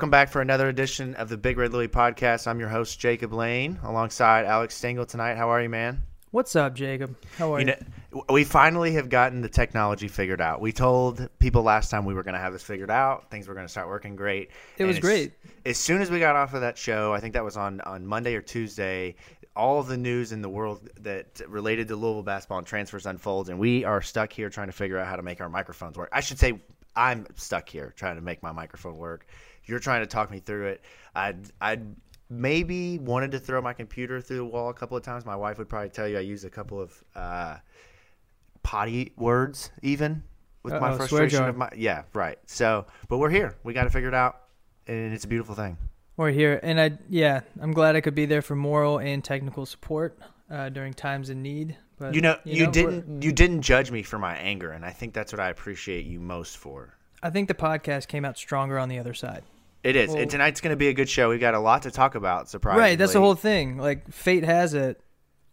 Welcome back for another edition of the Big Red Louie podcast. I'm your host, Jacob Lane, alongside Alex Stengel tonight. How are you, man? What's up, Jacob? How are You you? know, we finally have gotten the technology figured out. We told people last time we were going to have this figured out. Things were going to start working great. It was as- great. As soon as we got off of that show, I think that was on, on Monday or Tuesday, all of the news in the world that related to Louisville basketball and transfers unfolds, and we are stuck here trying to figure out how to make our microphones work. I should say I'm stuck here trying to make my microphone work. You're trying to talk me through it. I'd, I'd maybe wanted to throw my computer through the wall a couple of times. My wife would probably tell you I used a couple of uh, potty words even with my Uh-oh, swear frustration of my yeah right. So, but we're here. We got to figure it out, and it's a beautiful thing. We're here, and I yeah, I'm glad I could be there for moral and technical support uh, during times in need. But You know, you, we're- didn't you didn't judge me for my anger, and I think that's what I appreciate you most for. I think the podcast came out stronger on the other side. It is, Well- and tonight's going to be a good show. We've got a lot to talk about. Surprisingly, Right, that's the whole thing. Like fate has it,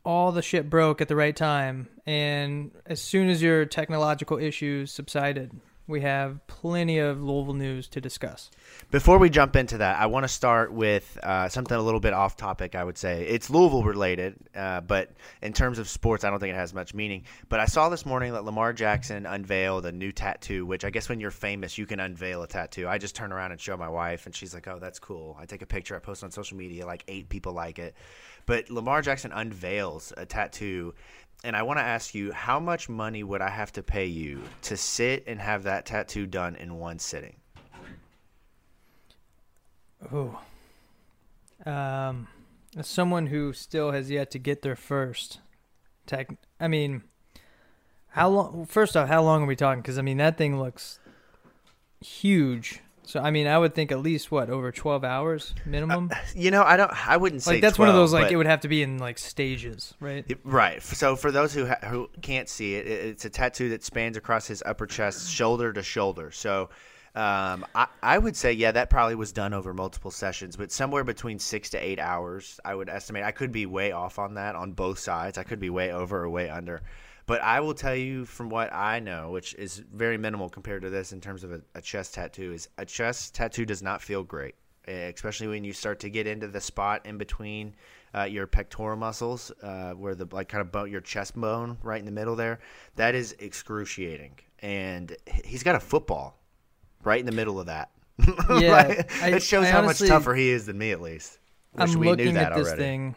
all the shit broke at the right time, and as soon as your technological issues subsided, we have plenty of Louisville news to discuss. Before we jump into that, I want to start with uh, something a little bit off topic. I would say it's Louisville related, uh, but in terms of sports, I don't think it has much meaning. But I saw this morning that Lamar Jackson unveiled a new tattoo, which I guess when you're famous, you can unveil a tattoo. I just turn around and show my wife, and she's like, "Oh, that's cool." I take a picture, I post on social media, like eight people like it. But Lamar Jackson unveils a tattoo. And I want to ask you, how much money would I have to pay you to sit and have that tattoo done in one sitting? Oh, um, as someone who still has yet to get their first, tech. I mean, how long? First off, how long are we talking? Because I mean, that thing looks huge. So I mean, I would think at least what over twelve hours minimum. You know, I don't. I wouldn't say like that's one of those like it would have to be in like stages, right? It- Right. So for those who ha- who can't see it, it, it's a tattoo that spans across his upper chest, shoulder to shoulder. So um, I, I would say, yeah, that probably was done over multiple sessions, but somewhere between six to eight hours, I would estimate. I could be way off on that on both sides. I could be way over or way under. But I will tell you from what I know, which is very minimal compared to this in terms of a, a chest tattoo, is a chest tattoo does not feel great, especially when you start to get into the spot in between uh, your pectoral muscles, uh, where the like kind of bone, your chest bone right in the middle there. That is excruciating, and he's got a football right in the middle of that. Yeah, Like, I- it shows I how honestly- much tougher he is than me, at least. Wish I'm we knew looking that at this already. thing.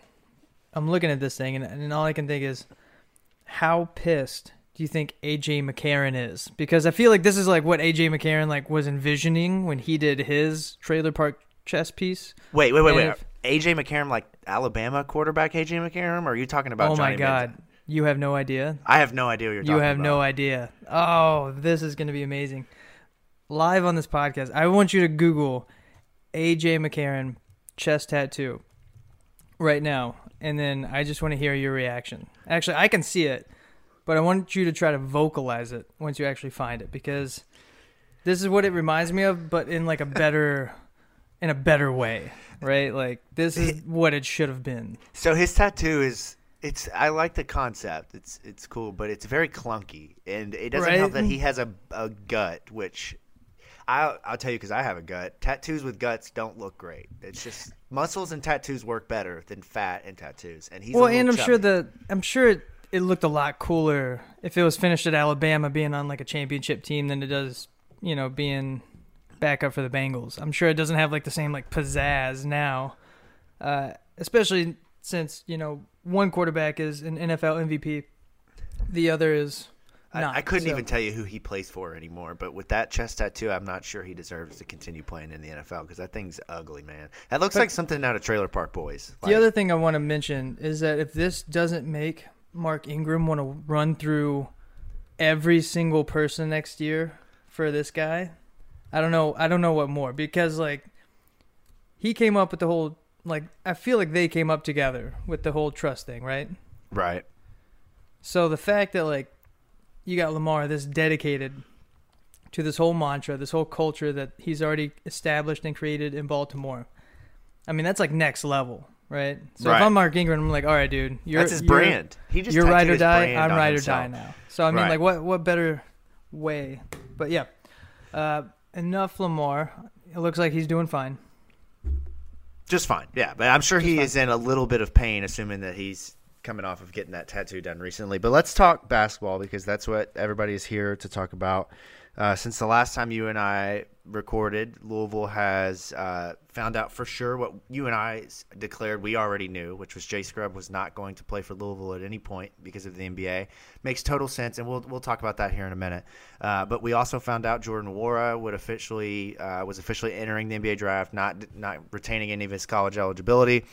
I'm looking at this thing, and, and all I can think is, how pissed do you think AJ McCarron is? Because I feel like this is like what AJ McCarron like was envisioning when he did his trailer park chess piece. Wait, wait, wait, wait. And if- AJ McCarron, like Alabama quarterback AJ McCarron, or are you talking about? oh Johnny my god, Minton? you have no idea. I have no idea what you're You have about. no idea. Oh, this is going to be amazing. Live on this podcast, I want you to Google AJ McCarron chest tattoo right now, and then I just want to hear your reaction. Actually, I can see it, but I want you to try to vocalize it once you actually find it because this is what it reminds me of, but in like a better, in a better way, right? Like this is what it should have been. So his tattoo is it's I like the concept. It's it's cool, but it's very clunky, and it doesn't help that he has a a gut, which I I'll tell you because I have a gut. Tattoos with guts don't look great. It's just muscles and tattoos work better than fat and tattoos, and he's well, and I'm sure the I'm sure it, it looked a lot cooler if it was finished at Alabama, being on like a championship team, than it does, you know, being backup for the Bengals. I'm sure it doesn't have like the same like pizzazz now, uh, especially since you know one quarterback is an NFL MVP, the other is. I, I couldn't So- even tell you who he plays for anymore. But with that chest tattoo, I'm not sure he deserves to continue playing in the NFL because that thing's ugly, man. That looks But- like something out of Trailer Park Boys. The other thing I want to mention is that if this doesn't make Mark Ingram want to run through every single person next year for this guy, I don't know. I don't know what more because like he came up with the whole like I feel like they came up together with the whole trust thing, right? right. So the fact that like you got Lamar this dedicated to this whole mantra, this whole culture that he's already established and created in Baltimore. I mean, that's like next level, right? So Right. if I'm Mark Ingram, I'm like, all right, dude, you're That's his you're- brand. He just You're ride or die. I'm ride or himself. die now. So I mean, Right. like, what what better way? But yeah, uh, enough Lamar. it looks like he's doing fine. Just fine, yeah. But I'm sure he fine. is in a little bit of pain, assuming that he's coming off of getting that tattoo done recently. But let's talk basketball because that's what everybody is here to talk about. Uh, since the last time you and I recorded, Louisville has uh, found out for sure what you and I declared we already knew, which was Jay Scrubb was not going to play for Louisville at any point because of the NBA. Makes total sense, and we'll we'll talk about that here in a minute. Uh, but we also found out Jordan Nwora would officially uh, was officially entering the NBA draft, not not retaining any of his college eligibility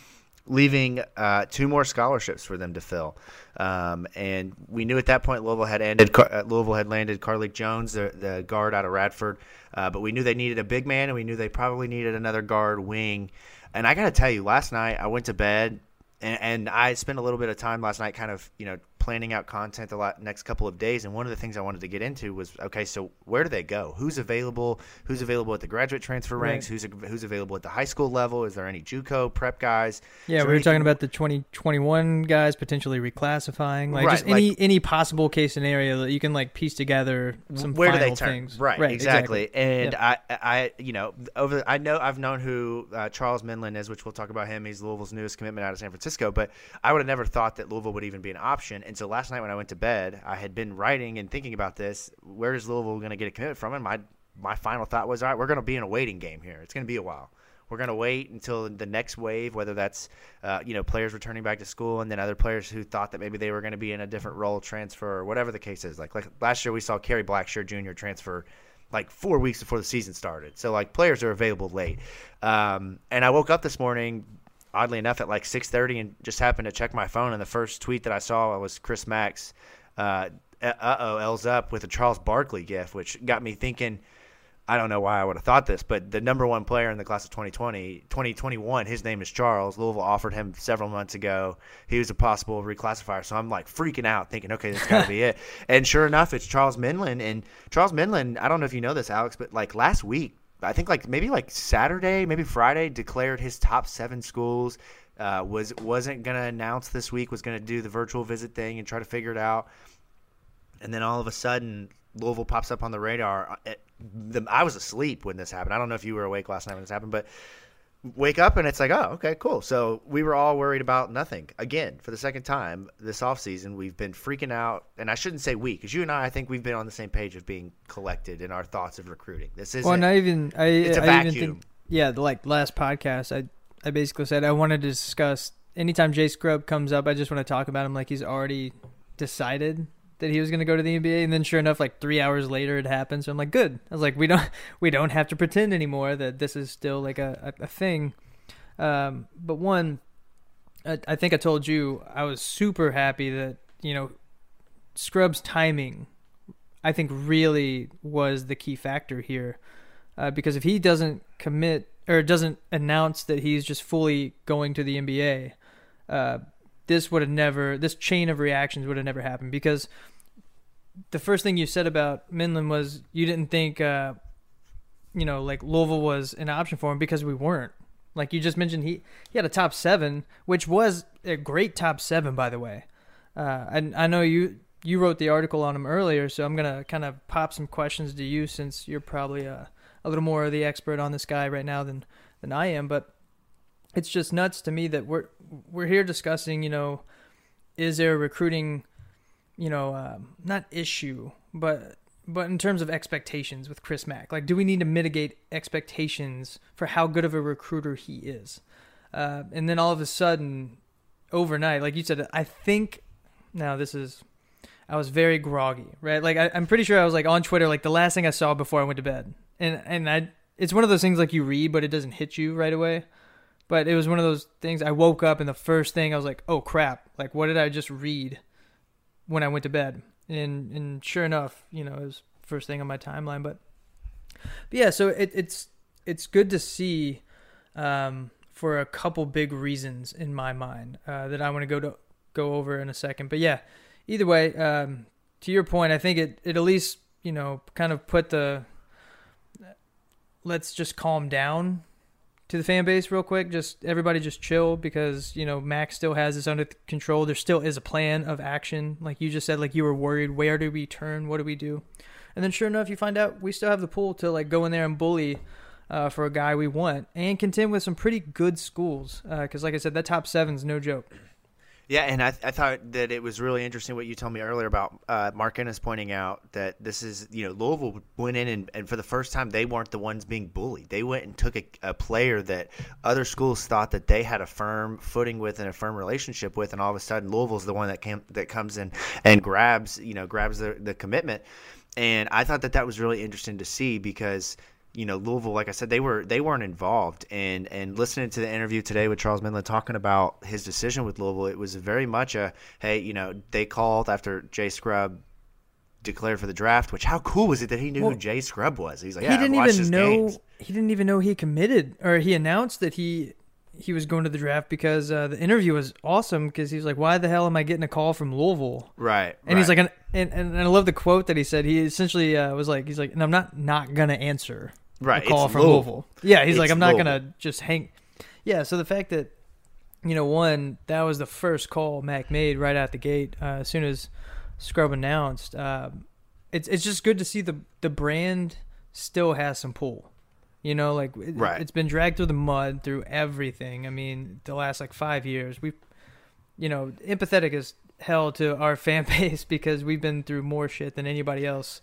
leaving uh, two more scholarships for them to fill. Um, and we knew at that point Louisville had ended. Uh, Louisville had landed Carlik Jones, the, the guard out of Radford. Uh, but we knew they needed a big man, and we knew they probably needed another guard wing. And I got to tell you, last night I went to bed, and, and I spent a little bit of time last night, kind of you know planning out content a lot next couple of days. And one of the things I wanted to get into was okay, so where do they go? Who's available? Who's available at the graduate transfer Right. ranks? Who's who's available at the high school level? Is there any JUCO prep guys? Yeah, we were talking about the 2021 guys potentially reclassifying, like Right, just any any possible case scenario that you can like piece together some where do they turn? things. Right, exactly. And I, I, you know, over I know I've known who uh, Charles Minlend is, which we'll talk about him. He's Louisville's newest commitment out of San Francisco. But I would have never thought that Louisville would even be an option. And so last night when I went to bed, I had been writing and thinking about this. Where is Louisville going to get a commitment from? And my my final thought was, all right, we're going to be in a waiting game here. It's going to be a while. We're going to wait until the next wave, whether that's uh, you know players returning back to school, and then other players who thought that maybe they were going to be in a different role transfer, or whatever the case is. Like like last year, we saw Kerry Blackshear Jr. transfer like four weeks before the season started. So like players are available late. Um, and I woke up this morning, oddly enough, at like 6:30, and just happened to check my phone, and the first tweet that I saw was Chris Mack. Uh oh, L's up with a Charles Barkley gif, which got me thinking. I don't know why I would have thought this, but the number one player in the class of 2020, 2021, his name is Charles. Louisville offered him several months ago. He was a possible reclassifier. So I'm like freaking out, thinking, okay, that's got to be it. And sure enough, it's Charles Minlend. And Charles Minlend, I don't know if you know this, Alex, but like last week, I think like maybe like Saturday, maybe Friday, declared his top seven schools. Uh, was wasn't gonna announce this week. Was gonna do the virtual visit thing and try to figure it out and then all of a sudden Louisville pops up on the radar. It, the, I was asleep when this happened. I don't know if you were awake last night when this happened, but wake up and it's like, oh, okay, cool. So we were all worried about nothing. Again, for the second time this offseason, we've been freaking out. And I shouldn't say we, because you and I, I think we've been on the same page of being collected in our thoughts of recruiting. This isn't. Well, not even I. It's a I even vacuum. think, yeah, the, like last podcast, I I basically said I wanted to discuss anytime Jay Scrubb comes up, I just want to talk about him like he's already decided that he was going to go to the NBA, and then sure enough, like three hours later, it happened. So I'm like, good. I was like, we don't we don't have to pretend anymore that this is still like a a, a thing. Um, but one, I, I think I told you I was super happy that you know Scrubb's timing. I think really was the key factor here, uh, because if he doesn't commit or doesn't announce that he's just fully going to the NBA, uh, this would have never, this chain of reactions would have never happened. Because the first thing you said about Minlend was you didn't think, uh, you know, like Louisville was an option for him because we weren't. Like you just mentioned, he he had a top seven, which was a great top seven, by the way. Uh, and I know you you wrote the article on him earlier, so I'm gonna kind of pop some questions to you since you're probably a, a little more of the expert on this guy right now than than I am. But it's just nuts to me that we're we're here discussing, you know, is there recruiting, you know, um, not issue, but but in terms of expectations with Chris Mack, like, do we need to mitigate expectations for how good of a recruiter he is? Uh, and then all of a sudden, overnight, like you said, I think now this is I was very groggy, right? Like I, I'm pretty sure I was like on Twitter, like the last thing I saw before I went to bed, and and I, it's one of those things like you read, but it doesn't hit you right away. But it was one of those things. I woke up and the first thing I was like, oh crap! Like what did I just read when I went to bed? And and sure enough, you know, it was first thing on my timeline. But, but yeah, so it, it's it's good to see um, for a couple big reasons in my mind uh, that I want to go to go over in a second. But yeah, either way, um, to your point, I think it, it at least, you know, kind of put the let's just calm down to the fan base real quick. Just everybody just chill because, you know, Mack still has this under control. There still is a plan of action. Like you just said, like you were worried, where do we turn? What do we do? And then sure enough, you find out we still have the pool to like go in there and bully uh, for a guy we want and contend with some pretty good schools. Because, like I said, that top seven's no joke. Yeah, and I, I thought that it was really interesting what you told me earlier about uh, Mark Ennis pointing out that this is, you know, Louisville went in and, and for the first time they weren't the ones being bullied. They went and took a, a player that other schools thought that they had a firm footing with and a firm relationship with, and all of a sudden Louisville's the one that came that comes in and grabs, you know, grabs the, the commitment. And I thought that that was really interesting to see because – you know Louisville, like I said, they were they weren't involved. And and listening to the interview today with Charles Minlend talking about his decision with Louisville, it was very much a hey, you know, they called after Jay Scrubb declared for the draft. Which how cool was it that he knew well, who Jay Scrubb was? He's like, yeah, he didn't even know games. he didn't even know he committed or he announced that he he was going to the draft because uh, the interview was awesome because he was like, "Why the hell am I getting a call from Louisville?" Right. And right. he's like, and, and, and I love the quote that he said. He essentially uh, was like, "He's like, and I'm not not gonna answer." right, a call it's from Louisville. Louisville. Yeah, he's It's like, I'm not Louisville. gonna just hang. Yeah, so the fact that you know, one that was the first call Mack made right out the gate uh, as soon as Scrubb announced. Um, it's it's just good to see the the brand still has some pull. You know, like it, Right. it's been dragged through the mud through everything. I mean, the last like five years, we've you know empathetic as hell to our fan base because we've been through more shit than anybody else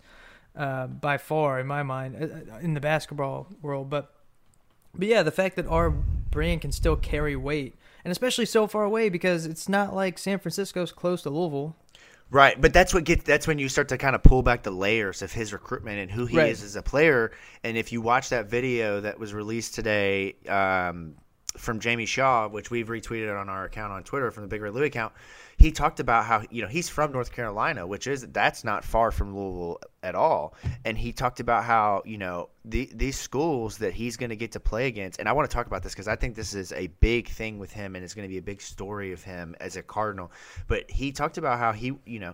uh, by far in my mind uh, uh, in the basketball world. But but yeah, the fact that our brand can still carry weight, and especially so far away because it's not like San Francisco's close to Louisville. Right, but that's what gets that's when you start to kind of pull back the layers of his recruitment and who he Right. is as a player. And if you watch that video that was released today um, from Jamie Shaw, which we've retweeted on our account on Twitter from the Big Red Louie account, he talked about how you know he's from North Carolina, which is that's not far from Louisville at all. And he talked about how you know the, these schools that he's going to get to play against. And I want to talk about this because I think this is a big thing with him, and it's going to be a big story of him as a Cardinal. But he talked about how he you know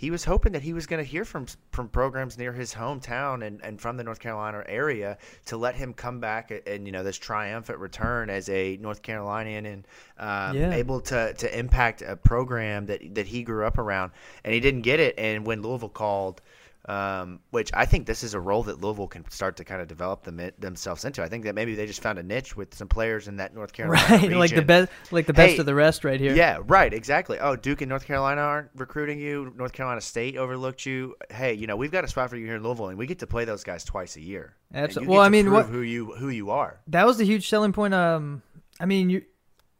he was hoping that he was going to hear from from programs near his hometown and, and from the North Carolina area to let him come back and, and you know this triumphant return as a North Carolinian and um, Yeah. able to to impact a program that that he grew up around and he didn't get it and when Louisville called um, which I think this is a role that Louisville can start to kind of develop them, themselves into. I think that maybe they just found a niche with some players in that North Carolina Right, like the best, like the best Hey, of the rest, right here. Yeah, right, exactly. Oh, Duke and North Carolina aren't recruiting you. North Carolina State overlooked you. Hey, you know we've got a spot for you here in Louisville, and we get to play those guys twice a year. And Absol- you well, I mean, what- who you who you are. that was the huge selling point. Um, I mean, you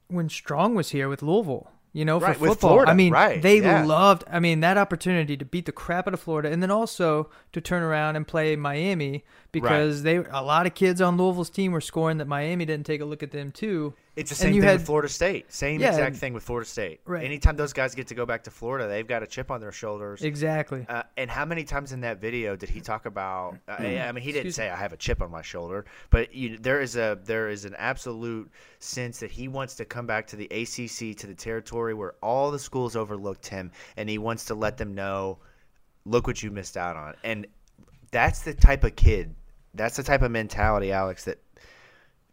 when Strong was here with Louisville, you know, for Right, with football. Florida, I mean, right, they yeah. loved. I mean, that opportunity to beat the crap out of Florida, and then also to turn around and play Miami because they a lot of kids on Louisville's team were scoring that Miami didn't take a look at them too. It's the same thing had- with Florida State. Same Yeah, exact and- thing with Florida State. Right. Anytime those guys get to go back to Florida, they've got a chip on their shoulders. Exactly. Uh, and how many times in that video did he talk about? Uh, I mean, he didn't Excuse say I have a chip on my shoulder, but you, there is a there is an absolute sense that he wants to come back to the ACC to the territory where all the schools overlooked him, and he wants to let them know, look what you missed out on. And that's the type of kid, that's the type of mentality, Alex, that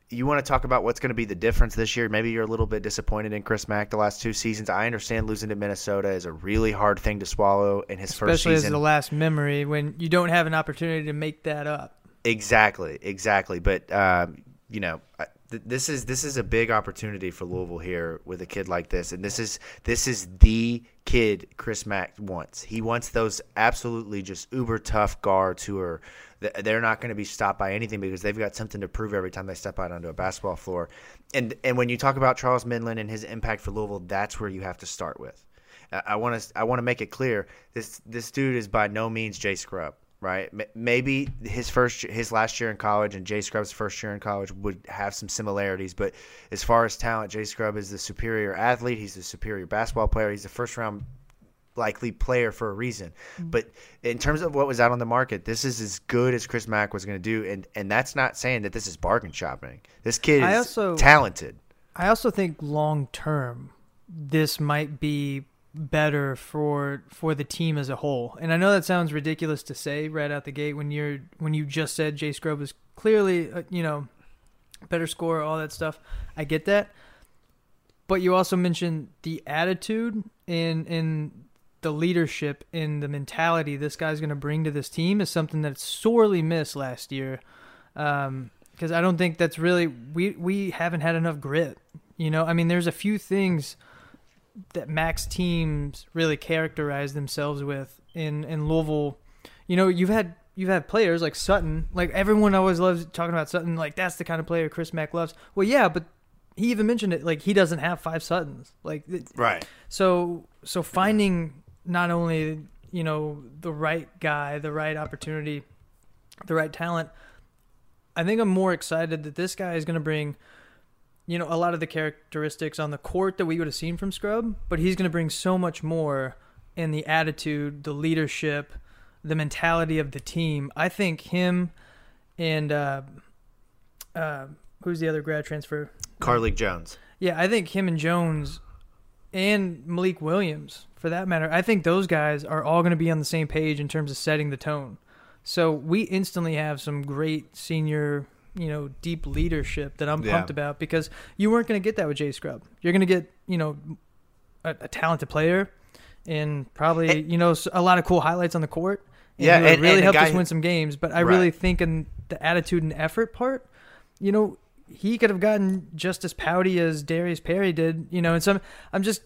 you want to talk about what's going to be the difference this year. Maybe you're a little bit disappointed in Chris Mack the last two seasons. I understand losing to Minnesota is a really hard thing to swallow in his first Especially as the last memory when you don't have an opportunity to make that up. Exactly, exactly. But um, you know, th- this is this is a big opportunity for Louisville here with a kid like this, and this is this is the kid Chris Mack wants. He wants those absolutely just uber tough guards who are they're not going to be stopped by anything because they've got something to prove every time they step out onto a basketball floor. And and when you talk about Charles Minlend and his impact for Louisville, that's where you have to start with. I want to I want to make it clear this this dude is by no means Jay Scrubb, right? Maybe his first his last year in college and Jay Scrubb's first year in college would have some similarities, but as far as talent, Jay Scrubb is the superior athlete. He's the superior basketball player. He's the first round likely player for a reason. But in terms of what was out on the market, this is as good as Chris Mack was going to do, and and that's not saying that this is bargain shopping. This kid is also- talented. I also think long term, this might be better for for the team as a whole. And I know that sounds ridiculous to say right out the gate when you're when you just said Jay Scrubb is clearly uh, you know better score, all that stuff. I get that, but you also mentioned the attitude and and the leadership and the mentality this guy's going to bring to this team is something that's sorely missed last year. Um, because I don't think that's really we we haven't had enough grit. You know, I mean, there's a few things that Mack's teams really characterize themselves with in in Louisville. You know, you've had you've had players like Sutton, like everyone always loves talking about Sutton, like that's the kind of player Chris Mack loves. Well, yeah, but he even mentioned it, like he doesn't have five Suttons, like right. So so finding not only you know the right guy, the right opportunity, the right talent. I think I'm more excited that this guy is going to bring you know, a lot of the characteristics on the court that we would have seen from Scrubb, but he's going to bring so much more in the attitude, the leadership, the mentality of the team. I think him and uh, uh, who's the other grad transfer? Carlik Jones. Yeah, I think him and Jones and Malik Williams, for that matter, I think those guys are all going to be on the same page in terms of setting the tone. So we instantly have some great senior you know deep leadership that I'm Yeah. pumped about because you weren't going to get that with Jay Scrubb. You're going to get you know a, a talented player and probably And- you know a lot of cool highlights on the court. Yeah, who have and- really and helped us win some games. But I Right. really think in the attitude and effort part, you know, he could have gotten just as pouty as Darius Perry did. You know, and some I'm just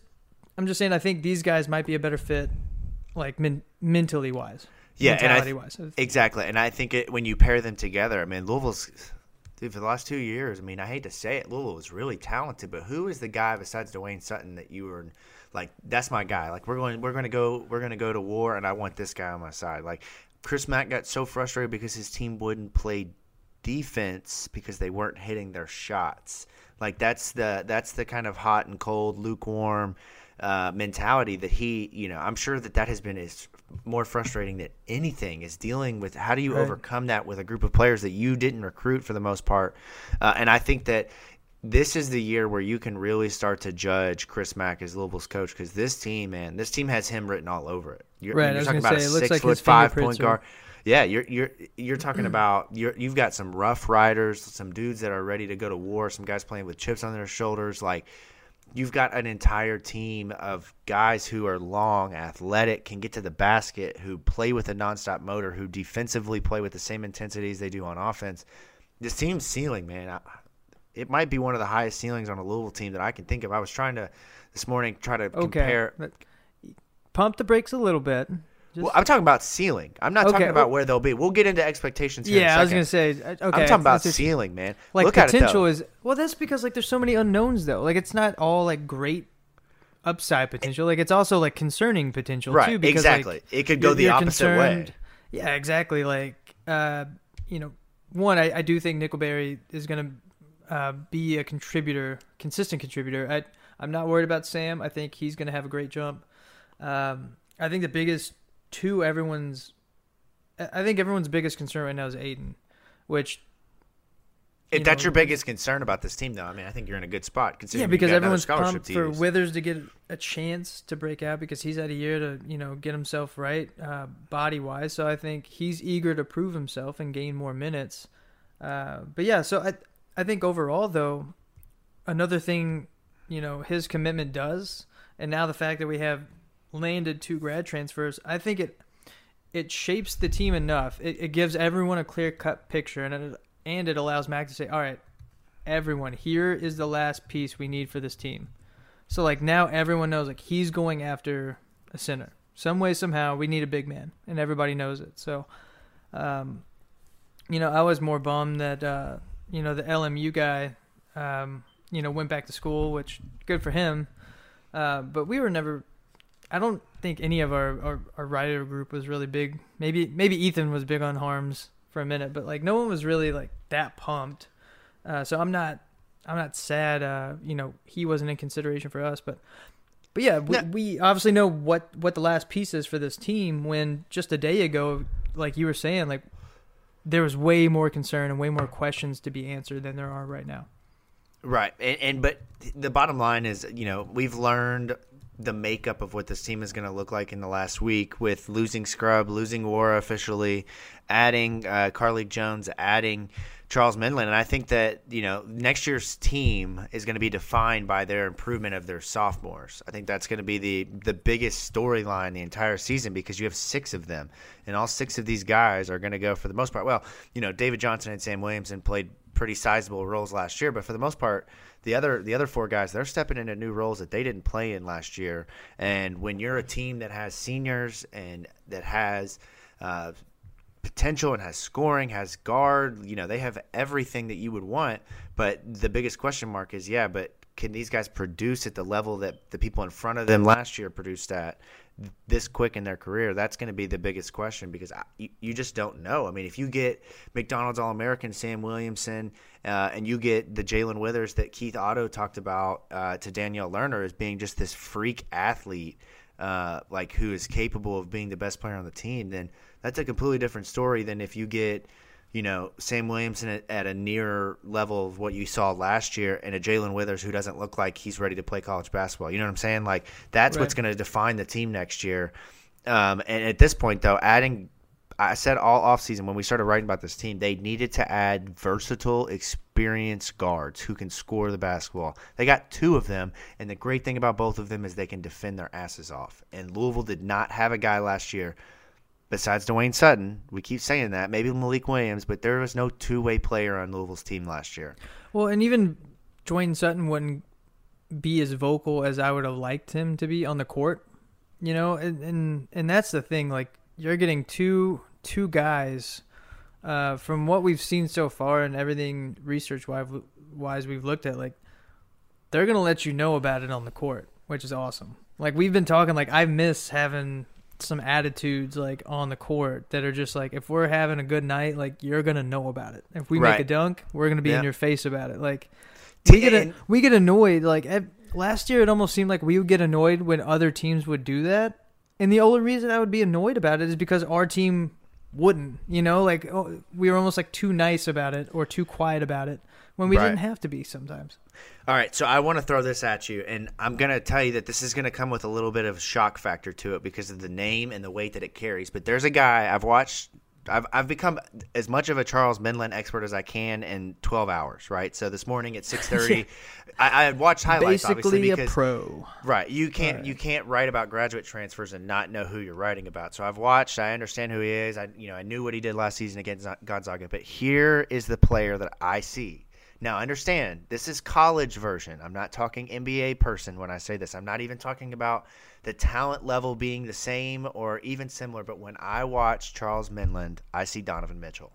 I'm just saying I think these guys might be a better fit, like men, mentally wise. Yeah, and I wise. Exactly, and I think it, when you pair them together, I mean, Louisville's dude for the last two years. I mean, I hate to say it, Louisville was really talented, but who is the guy besides Dwayne Sutton that you were like? That's my guy. Like we're going, we're going to go, we're going to go to war, and I want this guy on my side. Like Chris Mack got so frustrated because his team wouldn't play defense because they weren't hitting their shots. Like that's the that's the kind of hot and cold, lukewarm uh, mentality that he, you know, I'm sure that that has been is more frustrating than anything is dealing with how do you Right. overcome that with a group of players that you didn't recruit for the most part. Uh, and I think that this is the year where you can really start to judge Chris Mack as Louisville's coach because this team, man, this team has him written all over it. You're, Right, you're talking about say, a six like foot five point are- guard. Yeah, you're you're you're talking about you're you've got some rough riders, some dudes that are ready to go to war, some guys playing with chips on their shoulders. Like you've got an entire team of guys who are long, athletic, can get to the basket, who play with a nonstop motor, who defensively play with the same intensity as they do on offense. This team's ceiling, man. I, it might be one of the highest ceilings on a Louisville team that I can think of. I was trying to this morning try to okay. compare. Pump the brakes a little bit. Just- Well, I'm talking about ceiling. I'm not Okay, talking about well- where they'll be. We'll get into expectations here. in yeah, I was gonna say. uh, Okay, I'm talking about ceiling, man. like Look potential is well. That's because like there's so many unknowns though. Like it's not all like great upside potential. Like it's also like concerning potential right, too. Because exactly. like, it could go the opposite way. Yeah, exactly. Like uh, you know, one I, I do think Nickelberry is gonna uh, be a contributor, consistent contributor. I I'm not worried about Sam. I think he's gonna have a great jump. Um, I think the biggest to everyone's, I think everyone's biggest concern right now is Aiden, which If you that's know, your biggest concern about this team, though, I mean, I think you're in a good spot. Considering Yeah, because everyone's scholarship pumped for use. Withers to get a chance to break out because he's had a year to you know get himself right uh, body wise. So I think he's eager to prove himself and gain more minutes. Uh, but yeah, so I I think overall though, another thing you know his commitment does, and now the fact that we have landed two grad transfers, I think it it shapes the team enough. It, it gives everyone a clear cut picture, and it, and it allows Mack to say, all right everyone here is the last piece we need for this team. So like now everyone knows like he's going after a center. Some way somehow we need a big man and everybody knows it. So um you know i was more bummed that uh you know the lmu guy um you know went back to school which good for him. Uh but we were never i don't think any of our our, our rider group was really big maybe maybe ethan was big on harms for a minute but like no one was really like that pumped uh, so I'm not, I'm not sad. Uh, you know, he wasn't in consideration for us, but, but yeah, we, No. we obviously know what what the last piece is for this team. When just a day ago, like you were saying, like there was way more concern and way more questions to be answered than there are right now. Right, and, and but the bottom line is, you know, we've learned the makeup of what this team is going to look like in the last week with losing Scrubb, losing Nwora officially, adding uh, Carlik Jones, adding Charles Minlend, and I think that you know next year's team is going to be defined by their improvement of their sophomores. I think that's going to be the the biggest storyline the entire season because you have six of them, and all six of these guys are going to go for the most part. Well, you know, David Johnson and Sam Williamson played pretty sizable roles last year, but for the most part, the other the other four guys they're stepping into new roles that they didn't play in last year. And when you're a team that has seniors and that has uh, potential and has scoring, has guard. You know, they have everything that you would want. But the biggest question mark is, yeah, but can these guys produce at the level that the people in front of them last year produced at this quick in their career? That's going to be the biggest question because I, you, just don't know. I mean, if you get McDonald's All American Sam Williamson uh, and you get the Jalen Withers that Keith Otto talked about uh, to Danielle Lerner as being just this freak athlete, uh, like who is capable of being the best player on the team, then – that's a completely different story than if you get, you know, Sam Williamson at, at a near level of what you saw last year and a Jalen Withers who doesn't look like he's ready to play college basketball. You know what I'm saying? Like that's right. what's going to define the team next year. Um, and at this point, though, adding I said all offseason when we started writing about this team, they needed to add versatile, experienced guards who can score the basketball. They got two of them, and the great thing about both of them is they can defend their asses off. And Louisville did not have a guy last year besides Dwayne Sutton, we keep saying that, maybe Malik Williams, but there was no two way player on Louisville's team last year. Well, and even Dwayne Sutton wouldn't be as vocal as I would have liked him to be on the court. You know, and and, and that's the thing. Like you're getting two two guys uh, from what we've seen so far and everything research wise we've looked at. Like they're gonna let you know about it on the court, which is awesome. Like we've been talking. Like I miss having some attitudes like on the court that are just like if we're having a good night, like you're gonna know about it. If we right. make a dunk, we're gonna be in your face about it. Like we get we get annoyed. Like last year, it almost seemed like we would get annoyed when other teams would do that. And the only reason I would be annoyed about it is because our team wouldn't. You know, like oh, we were almost like too nice about it or too quiet about it when we right. didn't have to be sometimes. All right, so I want to throw this at you, and I'm going to tell you that this is going to come with a little bit of shock factor to it because of the name and the weight that it carries. But there's a guy I've watched. I've, I've become as much of a Charles Minlend expert as I can in 12 hours, right? So this morning at 6:30, I, I watched highlights. Basically, obviously, because, a pro. Right, you can't right. you can't write about graduate transfers and not know who you're writing about. So I've watched. I understand who he is. I you know I knew what he did last season against Gonzaga. But here is the player that I see now, understand, this is college version. I'm not talking NBA person when I say this. I'm not even talking about the talent level being the same or even similar. But when I watch Charles Minlend, I see Donovan Mitchell.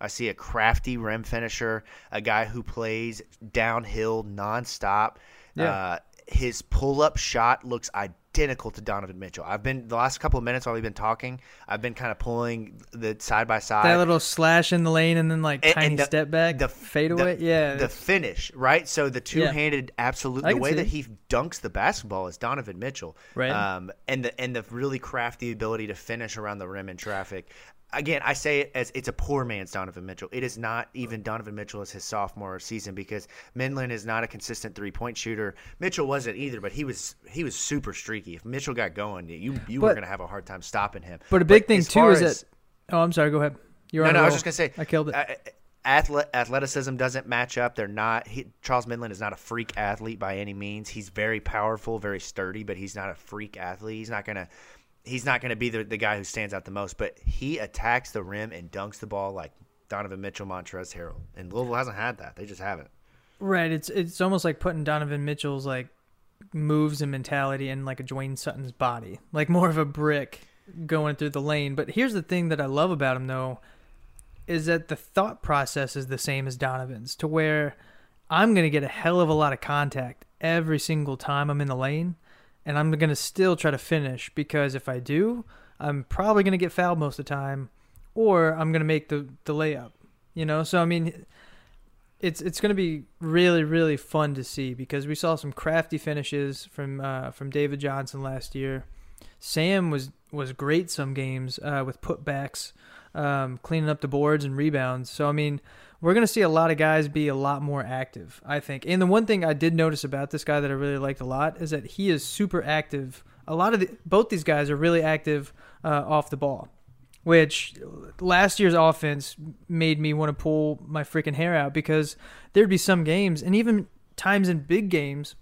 I see a crafty rim finisher, a guy who plays downhill nonstop. Yeah. Uh, his pull up shot looks identical identical to Donovan Mitchell. I've been the last couple of minutes while we've been talking. I've been kind of pulling the side by side. That little slash in the lane and then like and, tiny and the, step back, the fade away. yeah, the finish, right? So the two handed, yeah. absolute. The way that he dunks the basketball is Donovan Mitchell, right? Um, and the and the really crafty ability to finish around the rim in traffic again, I say it as it's a poor man's Donovan Mitchell. It is not even Donovan Mitchell as his sophomore season because Minlend is not a consistent three point shooter. Mitchell wasn't either, but he was he was super streaky. If Mitchell got going, you you but, were going to have a hard time stopping him. But a big but thing too is as, that. Oh, I'm sorry. Go ahead. You're no, no. I was just gonna say I killed it. Uh, athleticism doesn't match up. They're not. He, Charles Minlend is not a freak athlete by any means. He's very powerful, very sturdy, but he's not a freak athlete. He's not gonna he's not going to be the, the guy who stands out the most, but he attacks the rim and dunks the ball like Donovan Mitchell, Montrezl Harrell. And Louisville hasn't had that. They just haven't. Right. It's it's almost like putting Donovan Mitchell's like moves and mentality in like a Dwayne Sutton's body, like more of a brick going through the lane. But here's the thing that I love about him though, is that the thought process is the same as Donovan's, to where I'm gonna get a hell of a lot of contact every single time I'm in the lane and I'm going to still try to finish because if I do, I'm probably going to get fouled most of the time or I'm going to make the, the layup. You know, so I mean it's it's going to be really really fun to see because we saw some crafty finishes from uh, from David Johnson last year. Sam was was great some games uh, with putbacks, um, cleaning up the boards and rebounds. So I mean, we're going to see a lot of guys be a lot more active, I think. And the one thing I did notice about this guy that I really liked a lot is that he is super active. A lot of the, both these guys are really active uh, off the ball. which last year's offense made me want to pull my freaking hair out because there'd be some games and even times in big games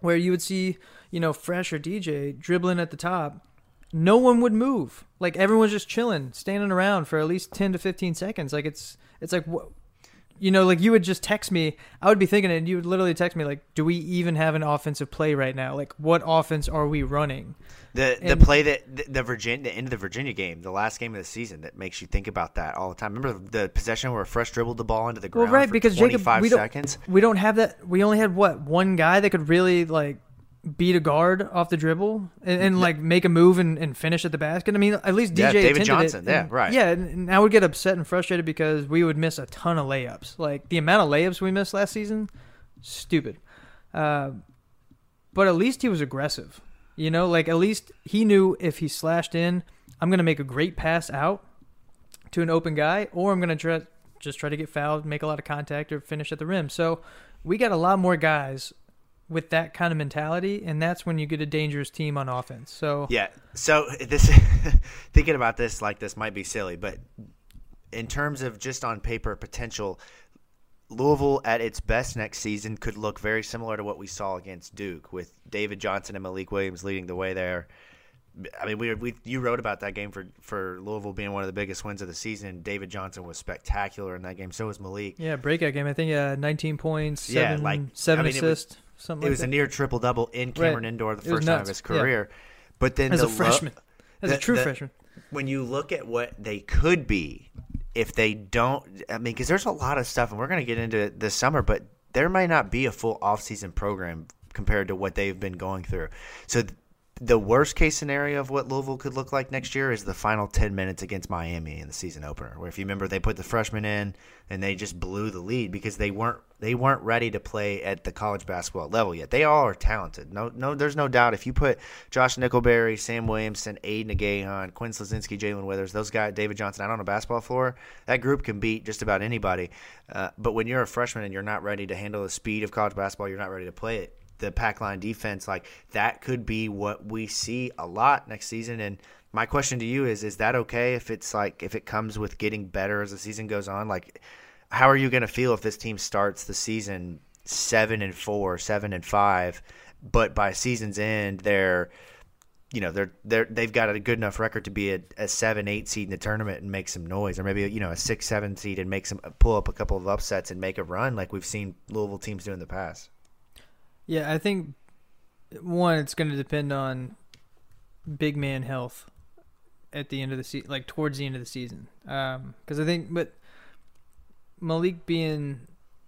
where you would see, you know, Fresh or DJ dribbling at the top. No one would move. Like everyone's just chilling, standing around for at least 10 to 15 seconds. Like it's it's like what you know, like you would just text me. I would be thinking it, and you would literally text me like, "Do we even have an offensive play right now? Like, what offense are we running?" The the play that the, the Virginia the end of the Virginia game, the last game of the season, that makes you think about that all the time. Remember the possession where Fresh dribbled the ball into the ground? Well, right, for because Jacob, five we don't seconds. we don't have that. We only had what one guy that could really like beat a guard off the dribble and, and like make a move and, and finish at the basket. I mean, at least DJ Yeah, David attended it, Johnson, yeah, right. Yeah, and and I would get upset and frustrated because we would miss a ton of layups. Like the amount of layups we missed last season, stupid. Uh, but at least he was aggressive. You know, like at least he knew if he slashed in, I'm gonna make a great pass out to an open guy, or I'm gonna try just try to get fouled, make a lot of contact, or finish at the rim. So we got a lot more guys with that kind of mentality, and that's when you get a dangerous team on offense. So Yeah. So this thinking about this like this might be silly, but in terms of just on paper potential, Louisville at its best next season could look very similar to what we saw against Duke with David Johnson and Malik Williams leading the way there. I mean, we, we you wrote about that game for for Louisville being one of the biggest wins of the season. David Johnson was spectacular in that game. So was Malik. yeah, breakout game. I think uh, 19 points, Yeah, seven, like, seven I mean, assists, something It like was that. a near triple double in Cameron Indoor the first time of his Yeah. career. But then as the a lo- freshman, as a true the- freshman. when you look at what they could be if they don't i mean because there's a lot of stuff and we're going to get into it this summer but there might not be a full offseason program compared to what they've been going through so the worst case scenario of what Louisville could look like next year is the final 10 minutes against Miami in the season opener where if you remember they put the freshmen in and they just blew the lead because they weren't they weren't ready to play at the college basketball level yet. They all are talented. No no there's no doubt if you put Josh Nickelberry, Sam Williamson, Aiden Igiehon, Quinn Slazinski, Jalen Withers, those guys, David Johnson out on a basketball floor, that group can beat just about anybody. Uh, but when you're a freshman and you're not ready to handle the speed of college basketball, you're not ready to play it the pack line defense like that could be what we see a lot next season. And my question to you is is that okay if it's like if it comes with getting better as the season goes on? Like how are you going to feel if this team starts the season 7 and 4 7 and 5 but by season's end they're you know they're they're they've got a good enough record to be a, a seven eight seed in the tournament and make some noise or maybe you know a six seven seed and make some pull up a couple of upsets and make a run like we've seen Louisville teams do in the past Yeah, I think one, it's going to depend on big man health at the end of the season, like towards the end of the season. Um, because I think, but Malik being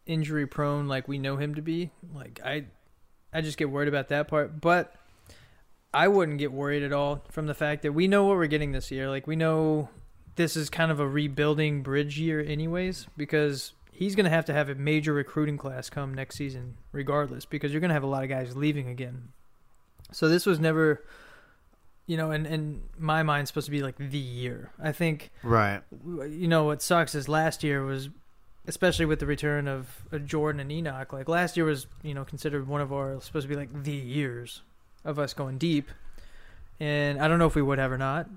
injury prone, like we know him to be, like I, I just get worried about that part. But I wouldn't get worried at all from the fact that we know what we're getting this year. Like we know this is kind of a rebuilding bridge year, anyways, because he's going to have to have a major recruiting class come next season, regardless, because you're going to have a lot of guys leaving again. So this was never, you know, in, in my mind, supposed to be like the year. I think, right you know, what sucks is last year was, especially with the return of Jordan and Enoch, like last year was, you know, considered one of our, supposed to be like the years of us going deep. And I don't know if we would have or not.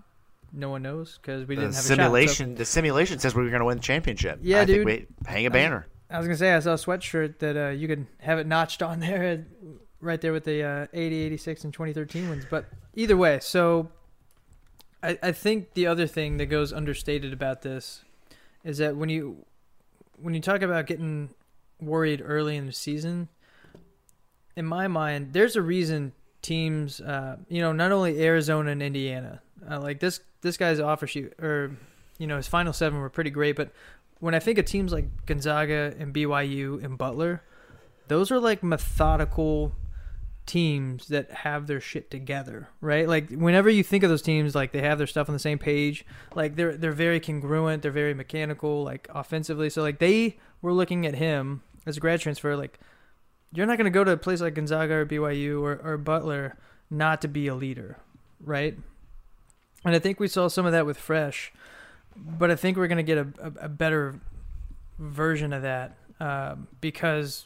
No one knows because we the didn't have a shot. So- simulation the simulation says we were going to win the championship Yeah, I dude. think we hang a banner I was gonna say I saw a sweatshirt that uh, you could have it notched on there, right there with the uh, 80, 86, and 2013 ones. But either way, so I, I think the other thing that goes understated about this is that when you when you talk about getting worried early in the season, in my mind, there's a reason teams, uh, you know, not only Arizona and Indiana, uh, like this this guy's offer sheet or you know his final seven were pretty great, but when I think of teams like Gonzaga and BYU and Butler, those are like methodical teams that have their shit together, right? Like whenever you think of those teams, like they have their stuff on the same page. Like they're they're very congruent, they're very mechanical, like offensively. So like they were looking at him as a grad transfer, like you're not going to go to a place like Gonzaga or BYU or, or Butler not to be a leader, right? And I think we saw some of that with Fresh, but I think we're going to get a, a, a better version of that um, because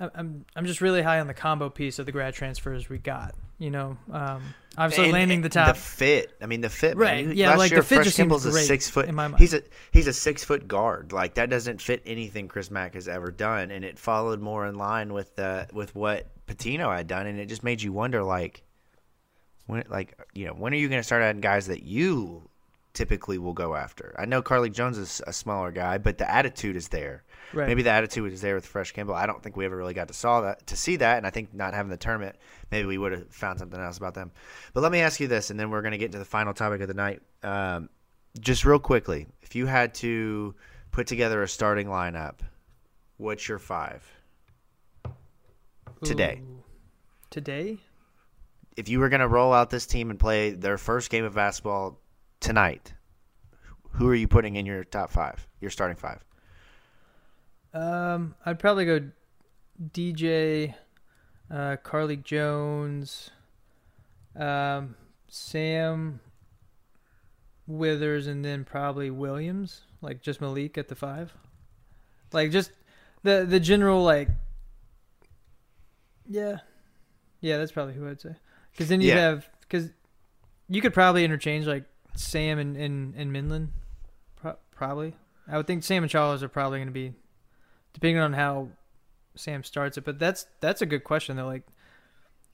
I- I'm I'm just really high on the combo piece of the grad transfers we got. You know, um, obviously And- landing the top. The fit. I mean, the fit. Right, Man. yeah, Last like, the fit Fresh just seems Kimble's a six foot. in my mind. He's a he's a six foot guard. Like that doesn't fit anything Chris Mack has ever done, and it followed more in line with the with what Pitino had done, and it just made you wonder, like, when, like you know, when are you going to start adding guys that you typically will go after? I know Carlik Jones is a smaller guy, but the attitude is there. Right. Maybe the attitude was there with Fresh Kimble. I don't think we ever really got to saw that to see that, and I think not having the tournament, maybe we would have found something else about them. But let me ask you this, and then we're going to get into the final topic of the night. Um, just real quickly, if you had to put together a starting lineup, what's your five today? Ooh. Today? If you were going to roll out this team and play their first game of basketball tonight, who are you putting in your top five? Your starting five? Um, I'd probably go DJ, uh, Carlik Jones, um, Sam Withers, and then probably Williams. Like just Malik at the five. Like just the the general like. Yeah, yeah, that's probably who I'd say. Because then you Yeah. have because you could probably interchange like Sam and and, and. Pro- probably, I would think Sam and Charles are probably going to be depending on how Sam starts it. But that's that's a good question though. Like,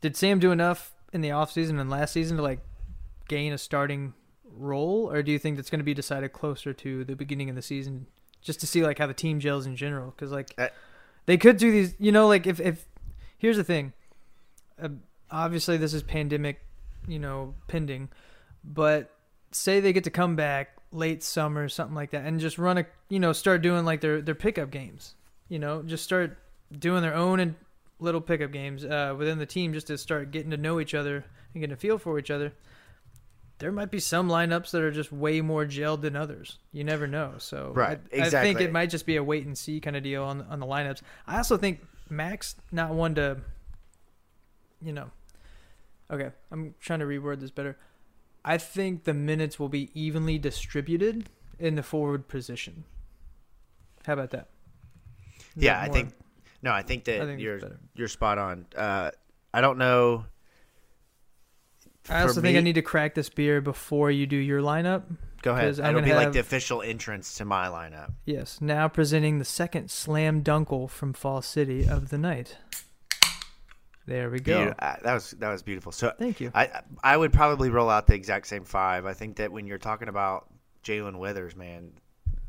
did Sam do enough in the off season and last season to like gain a starting role, or do you think that's going to be decided closer to the beginning of the season, just to see like how the team gels in general? Because like Uh, they could do these, you know, like if if here's the thing, uh, obviously this is pandemic, you know, pending, but say they get to come back late summer, something like that, and just run a, you know, start doing like their their pickup games, you know, just start doing their own and little pickup games uh, within the team, just to start getting to know each other and getting a feel for each other. There might be some lineups that are just way more gelled than others. You never know. So Right, I, I think it might just be a wait and see kind of deal on on the lineups. I also think Mack's not one to, you know. Okay, I'm trying to reword this better. I think the minutes will be evenly distributed in the forward position. How about that? Is Yeah, that I think. No, I think that I think you're you're spot on. Uh, I don't know. I also For think I need to crack this beer before you do your lineup. Go ahead. I'm It'll be like the official entrance to my lineup. Yes, now presenting the second slam dunkle from Falls City of the night. There we go. Uh, that was that was beautiful. So Thank you. I I would probably roll out the exact same five. I think that when you're talking about Jalen Withers, man,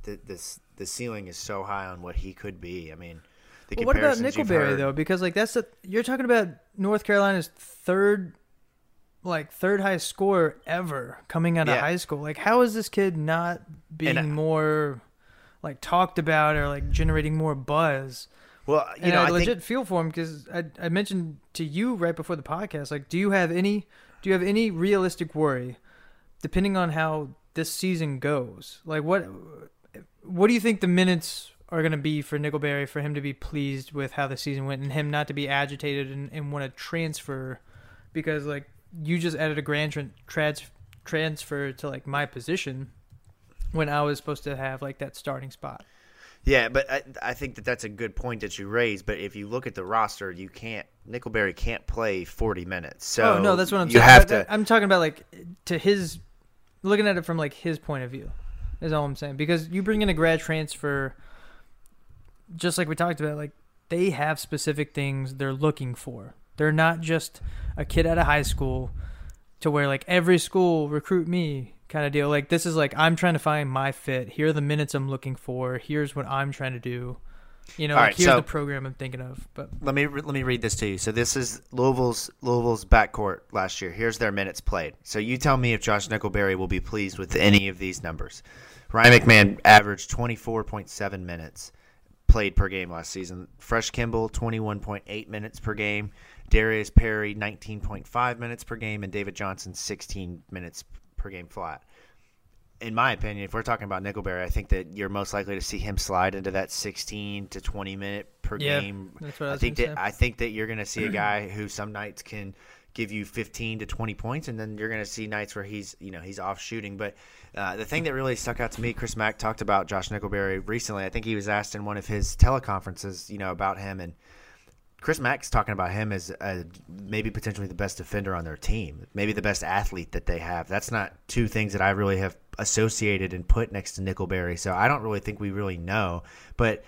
the, this the ceiling is so high on what he could be. I mean, the Well, what about Nickelberry though? Because like that's the you're talking about North Carolina's third, like third highest scorer ever coming out of high school. Like, how is this kid not being I- more like talked about or like generating more buzz? Well, you and know, I, I legit think feel for him because I, I mentioned to you right before the podcast, like, do you have any, do you have any realistic worry, depending on how this season goes? Like, what, what do you think the minutes are going to be for Nickelberry for him to be pleased with how the season went and him not to be agitated and, and want to transfer because like you just added a grand tran trans, transfer to like my position when I was supposed to have like that starting spot. Yeah, but I, I think that that's a good point that you raised. But if you look at the roster, you can't Nickelberry can't play 40 minutes. So oh no, that's what I'm you saying. have to. I'm talking about like to his looking at it from like his point of view. Is all I'm saying because you bring in a grad transfer, just like we talked about, like they have specific things they're looking for. They're not just a kid out of high school to where like every school recruit me kind of deal. Like this is like I'm trying to find my fit. Here are the minutes I'm looking for. Here's what I'm trying to do. You know, All like right, here's so- the program I'm thinking of. But Let me let me read this to you. So this is Louisville's Louisville's backcourt last year. Here's their minutes played. So you tell me if Josh Nickelberry will be pleased with any of these numbers. Ryan McMahon averaged 24.7 minutes played per game last season. Fresh Kimble 21.8 minutes per game. Darius Perry 19.5 minutes per game, and David Johnson 16 minutes per game flat. In my opinion, if we're talking about Nickelberry, I think that you're most likely to see him slide into that 16 to 20 minute per Yeah, game that's what I I was think that say. I think that you're going to see a guy who some nights can give you 15 to 20 points, and then you're going to see nights where he's you know he's off shooting. But uh, the thing that really stuck out to me, Chris Mack talked about Josh Nickelberry recently. I think he was asked in one of his teleconferences, you know, about him, and Chris Mack's talking about him as uh, maybe potentially the best defender on their team, maybe the best athlete that they have. That's not two things that I really have associated and put next to Nickelberry. So I don't really think we really know. But I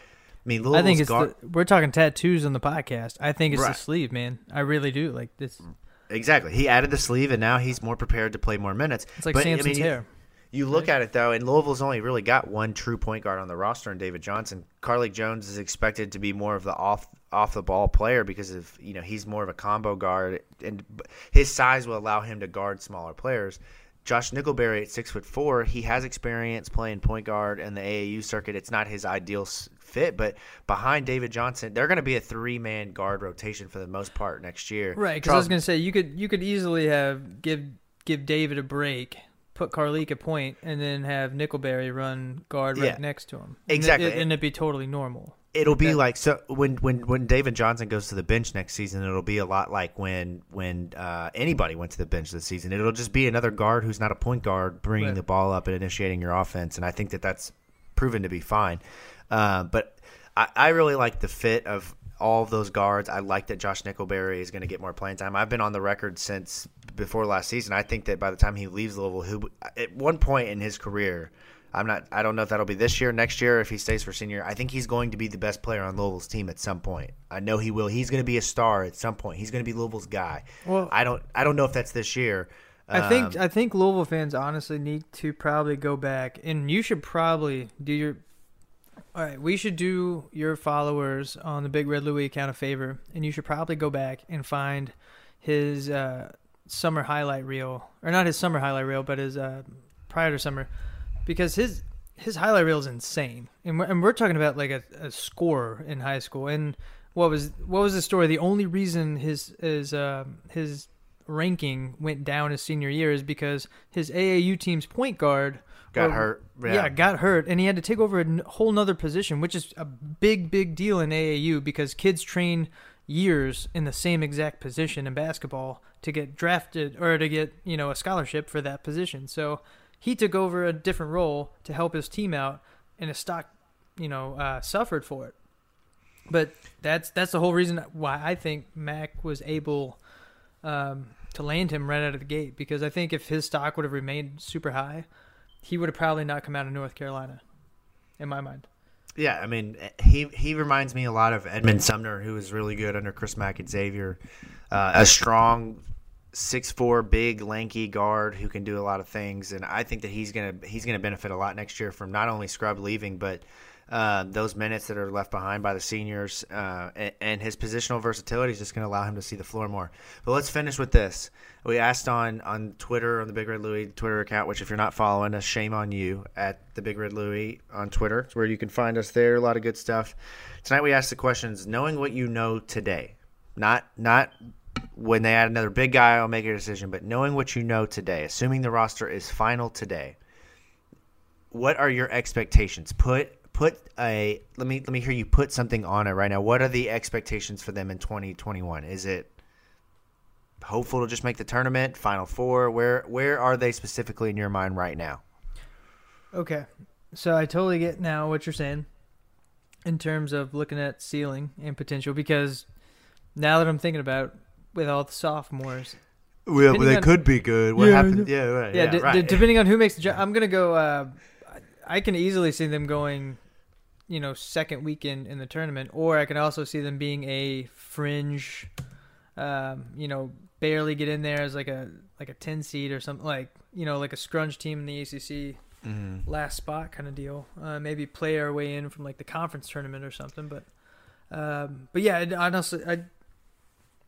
mean, Louisville's I think it's guard- the, we're talking tattoos on the podcast. I think it's Right. the sleeve, man. I really do. Like this, exactly. He added the sleeve, and now he's more prepared to play more minutes. it's like But, I Samson's mean, hair. You look at it though, and Louisville's only really got one true point guard on the roster, and David Johnson. Carlik Jones is expected to be more of the off off the ball player because of you know he's more of a combo guard, and his size will allow him to guard smaller players. Josh Nickelberry at six foot four, he has experience playing point guard in the AAU circuit. It's not his ideal fit, but behind David Johnson, they're going to be a three man guard rotation for the most part next year. Right, because I was gonna say you could you could easily have give give David a break, put Carlik at point, and then have Nickelberry run guard right Yeah. next to him. And Exactly. it, and it'd be totally normal. It'll be That- like so when when when David Johnson goes to the bench next season. It'll be a lot like when when uh, anybody went to the bench this season. It'll just be another guard who's not a point guard bringing Right. the ball up and initiating your offense. And I think that that's proven to be fine. Uh, but I, I really like the fit of all of those guards. I like that Josh Nickelberry is going to get more playing time. I've been on the record since before last season. I think that by the time he leaves Louisville, who at one point in his career. I'm not. I don't know if that'll be this year, next year, if he stays for senior. I think he's going to be the best player on Louisville's team at some point. I know he will. He's going to be a star at some point. He's going to be Louisville's guy. Well, I don't. I don't know if that's this year. I think Um, I think Louisville fans honestly need to probably go back, and you should probably do your. All right, we should do your followers on the Big Red Louie account a favor, and you should probably go back and find his uh, summer highlight reel, or not his summer highlight reel, but his uh, prior to summer, because his his highlight reel is insane, and we're, and we're talking about like a, a scorer in high school, and what was what was the story? The only reason his his uh, his ranking went down his senior year is because his AAU team's point guard got or- hurt. yeah. got hurt, and he had to take over a n- whole nother position, which is a big, big deal in AAU because kids train years in the same exact position in basketball to get drafted or to get you know a scholarship for that position. So he took over a different role to help his team out, and his stock, you know, uh, suffered for it. But that's that's the whole reason why I think Mack was able um, to land him right out of the gate because I think if his stock would have remained super high, he would have probably not come out of North Carolina, in my mind. Yeah, I mean, he he reminds me a lot of Edmond Sumner, who was really good under Chris Mack and Xavier. Uh, a strong, six four, big, lanky guard who can do a lot of things, and I think that he's gonna he's gonna benefit a lot next year from not only Scrubb leaving, but uh, those minutes that are left behind by the seniors, uh, and, and his positional versatility is just going to allow him to see the floor more. But let's finish with this. We asked on on Twitter on the Big Red Louie Twitter account, which if you're not following us, shame on you at the Big Red Louie on Twitter. It's where you can find us there. A lot of good stuff. Tonight we asked the questions: knowing what you know today, not not when they add another big guy, I'll make a decision, but knowing what you know today, assuming the roster is final today, what are your expectations? Put put a let me let me hear you put something on it right now. What are the expectations for them in 2021? Is it hopeful to just make the tournament, final four? Where where are they specifically in your mind right now? Okay, so I totally get now what you're saying in terms of looking at ceiling and potential because now that I'm thinking about it, with all the sophomores, Well, Depending on- could be good. What Yeah, happened? Yeah, right. yeah, Yeah, d- right. d- depending on who makes the job, I'm gonna go. Uh, I can easily see them going, you know, second weekend in the tournament, or I can also see them being a fringe, um, you know, barely get in there as like a like a ten seed or something like you know like a scrunch team in the ACC Mhm. last spot kind of deal. Uh, maybe play our way in from like the conference tournament or something. But um, but yeah, honestly, I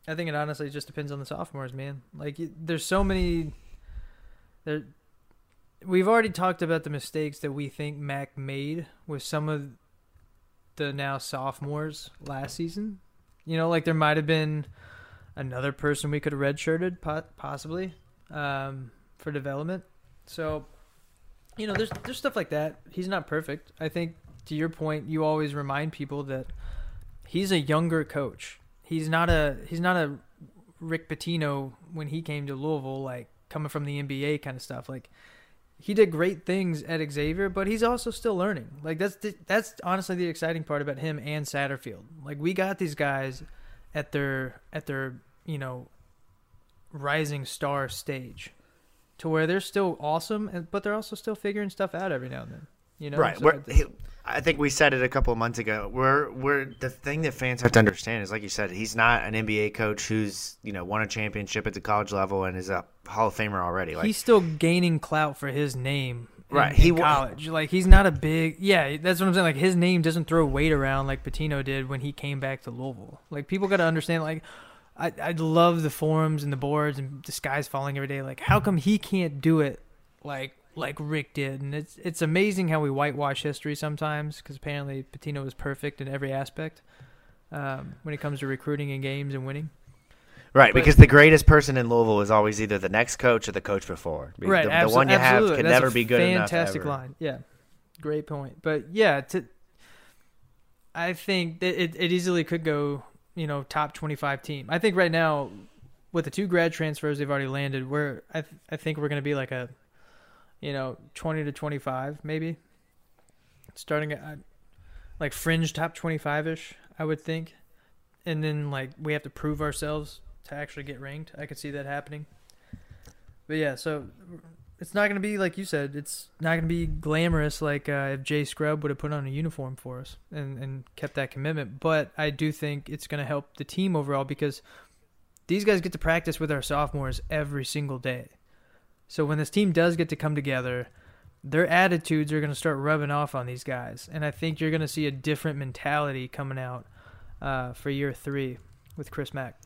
I think it honestly just depends on the sophomores, man. Like there's so many. There, we've already talked about the mistakes that we think Mack made with some of the now sophomores last season. You know, like there might have been another person we could have redshirted, possibly, um, for development. So you know, there's there's stuff like that. He's not perfect. I think to your point, you always remind people that he's a younger coach. He's not a he's not a Rick Pitino when he came to Louisville, like coming from the NBA kind of stuff. Like he did great things at Xavier, but he's also still learning. Like that's the, that's honestly the exciting part about him and Satterfield. Like we got these guys at their at their you know rising star stage, to where they're still awesome, but they're also still figuring stuff out every now and then. You know, Right. So We're, it's- he, I think we said it a couple of months ago. We're we're the thing that fans have to understand is like you said, he's not an NBA coach who's you know won a championship at the college level and is a Hall of Famer already. Like he's still gaining clout for his name. in- Right, in he college. Like he's not a big. Yeah, that's what I'm saying. Like his name doesn't throw weight around like Pitino did when he came back to Louisville. Like people got to understand. Like I I love the forums and the boards and the sky's falling every day. Like how come he can't do it like like Rick did? And it's it's amazing how we whitewash history sometimes because apparently Pitino was perfect in every aspect. Um, when it comes to recruiting and games and winning. right but- because the greatest person in Louisville is always either the next coach or the coach before. right The, the one you have can That's never be good enough. fantastic line yeah great point but yeah to i think that it, it easily could go you know top 25 team i think right now with the two grad transfers they've already landed we're i, th- I think we're going to be like a you know 20 to 25 maybe starting at like fringe top 25ish i would think and then like we have to prove ourselves to actually get ranked i could see that happening but yeah so it's not going to be like you said. It's not going to be glamorous like uh, if Jay Scrubb would have put on a uniform for us and, and kept that commitment. But I do think it's going to help the team overall because these guys get to practice with our sophomores every single day. So when this team does get to come together, their attitudes are going to start rubbing off on these guys, and I think you're going to see a different mentality coming out uh, for year three with Chris Mack.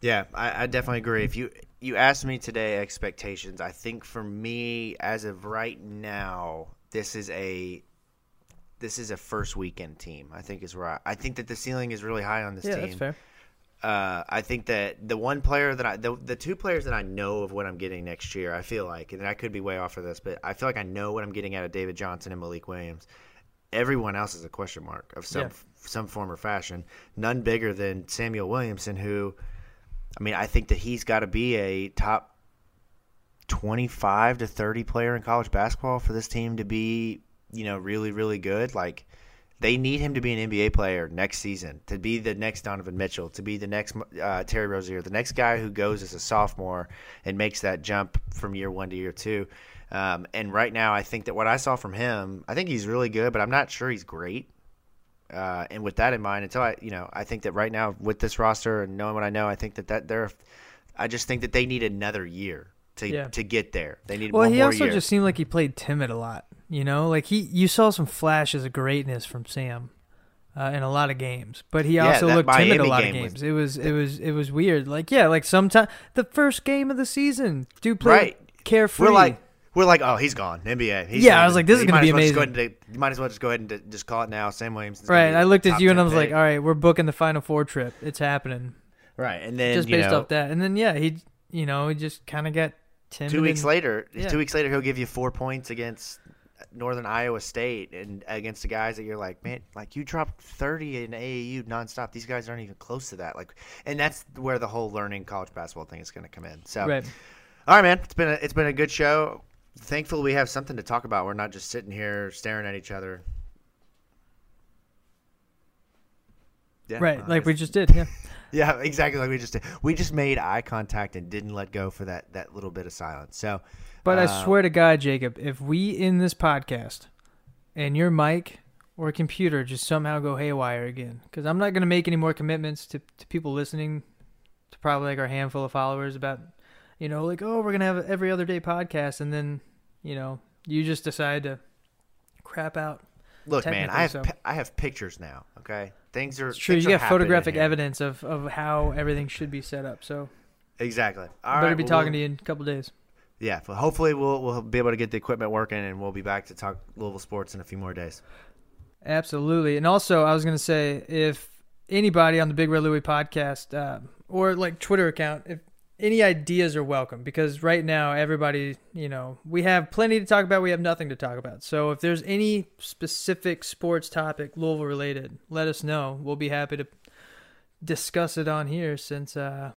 Yeah, I, I definitely agree. If you you asked me today expectations, I think for me as of right now, this is a this is a first weekend team. I think is where I think that the ceiling is really high on this yeah, team. that's fair. Uh, I think that the one player that I the, the two players that I know of what I'm getting next year, I feel like, and I could be way off of this, but I feel like I know what I'm getting out of David Johnson and Malik Williams. Everyone else is a question mark of some Yeah. some form or fashion. None bigger than Samuell Williamson, who, I mean, I think that he's got to be a top 25 to 30 player in college basketball for this team to be, you know, really, really good. Like, they need him to be an NBA player next season, to be the next Donovan Mitchell, to be the next uh, Terry Rozier, the next guy who goes as a sophomore and makes that jump from year one to year two. Um, and right now, I think that what I saw from him, I think he's really good, but I'm not sure he's great. Uh, and with that in mind, until I, you know, I think that right now with this roster and knowing what I know, I think that that they're, I just think that they need another year to Yeah. to get there. They need Well, he also year. just seemed like he played timid a lot. You know, like he you saw some flashes of greatness from Sam uh, in a lot of games, but he Yeah, also looked timid a Miami lot of game was- games. it was it was it was weird. Like yeah, like sometimes the first game of the season, dude played Right. carefree. We're like, we're like, oh, he's gone. NBA. He's Yeah, I was like, this is gonna might be well just go amazing. and- you might as well just go ahead and just call it now. Sam Williams. right. I looked at you and I 10 was like, all right, we're booking the Final Four trip. It's happening. right. And then just based know, off that, and then yeah, he you know he just kind of got timid. two weeks and- later, yeah. two weeks later, he'll give you four points against Northern Iowa State and against the guys that you're like, man, like you dropped 30 in AAU nonstop. These guys aren't even close to that. Like, and that's where the whole learning college basketball thing is going to come in. So, Right. all right, man, it's been a, it's been a good show. Thankfully, we have something to talk about. We're not just sitting here staring at each other. Yeah, Right, like we just did. Yeah. yeah, exactly like we just did. We just made eye contact and didn't let go for that that little bit of silence. So, But I uh, swear to God, Jacob, if we in this podcast and your mic or computer just somehow go haywire again, because I'm not going to make any more commitments to, to people listening, to probably like our handful of followers about, you know, like, oh, we're going to have every other day podcast. And then, you know, you just decide to crap out. Look, man, I have pi- I have pictures now. Okay, things are It's true. You got photographic evidence of, of how everything should be set up. So Exactly. All better right, be well, talking we'll- to you in a couple days. Yeah, hopefully we'll we'll be able to get the equipment working, and we'll be back to talk Louisville sports in a few more days. Absolutely. And also, I was going to say if anybody on the Big Red Louie podcast uh, or like Twitter account, if any ideas are welcome because right now everybody, you know, we have plenty to talk about, we have nothing to talk about. So if there's any specific sports topic Louisville related, let us know. We'll be happy to discuss it on here since uh